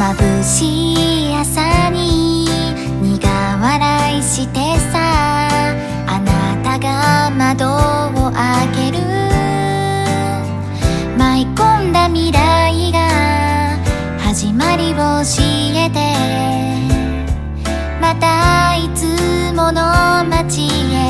眩しい朝に苦笑いしてさあなたが窓を開ける。舞い込んだ未来が始まりを教えて。またいつもの街へ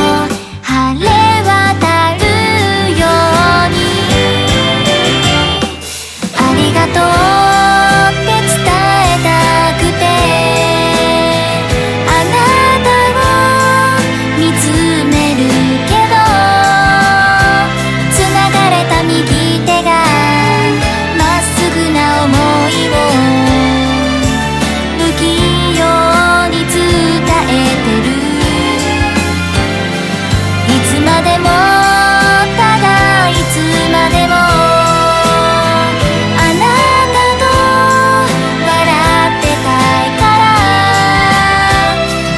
までもただいつまでもあなたと笑ってたいから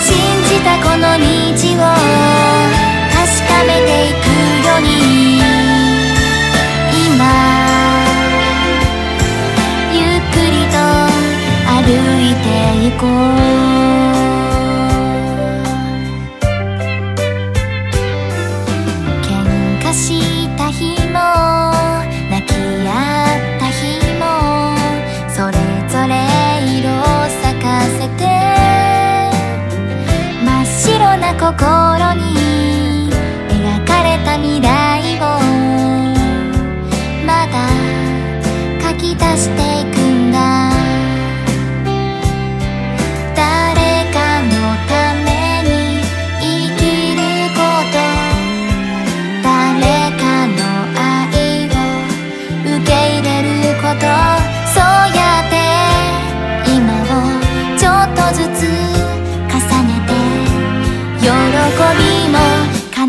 信じたこの道を確かめていくように今ゆっくりと歩いていこう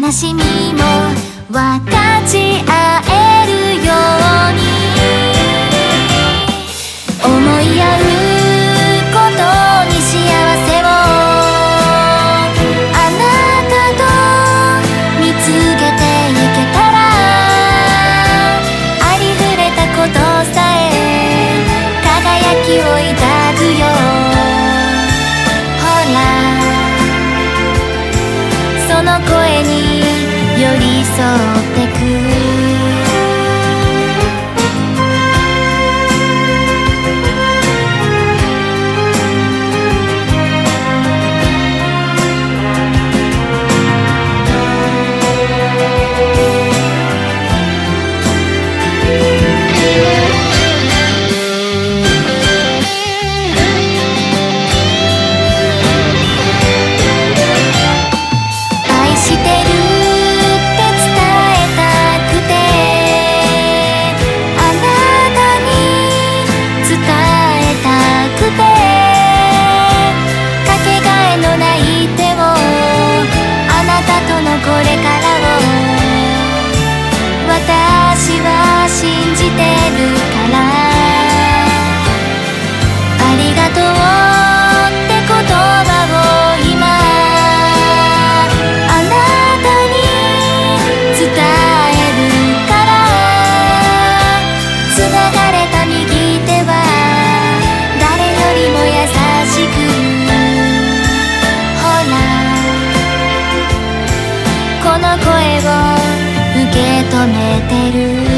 悲しみも分かち合えるように。思い合うことに幸せをあなたと見つけていけたらありふれたことさえ輝きを抱くよ。ほら。その声に寄り添ってない手をあなたとのこれからを私は信じてるから。の声を受け止めてる。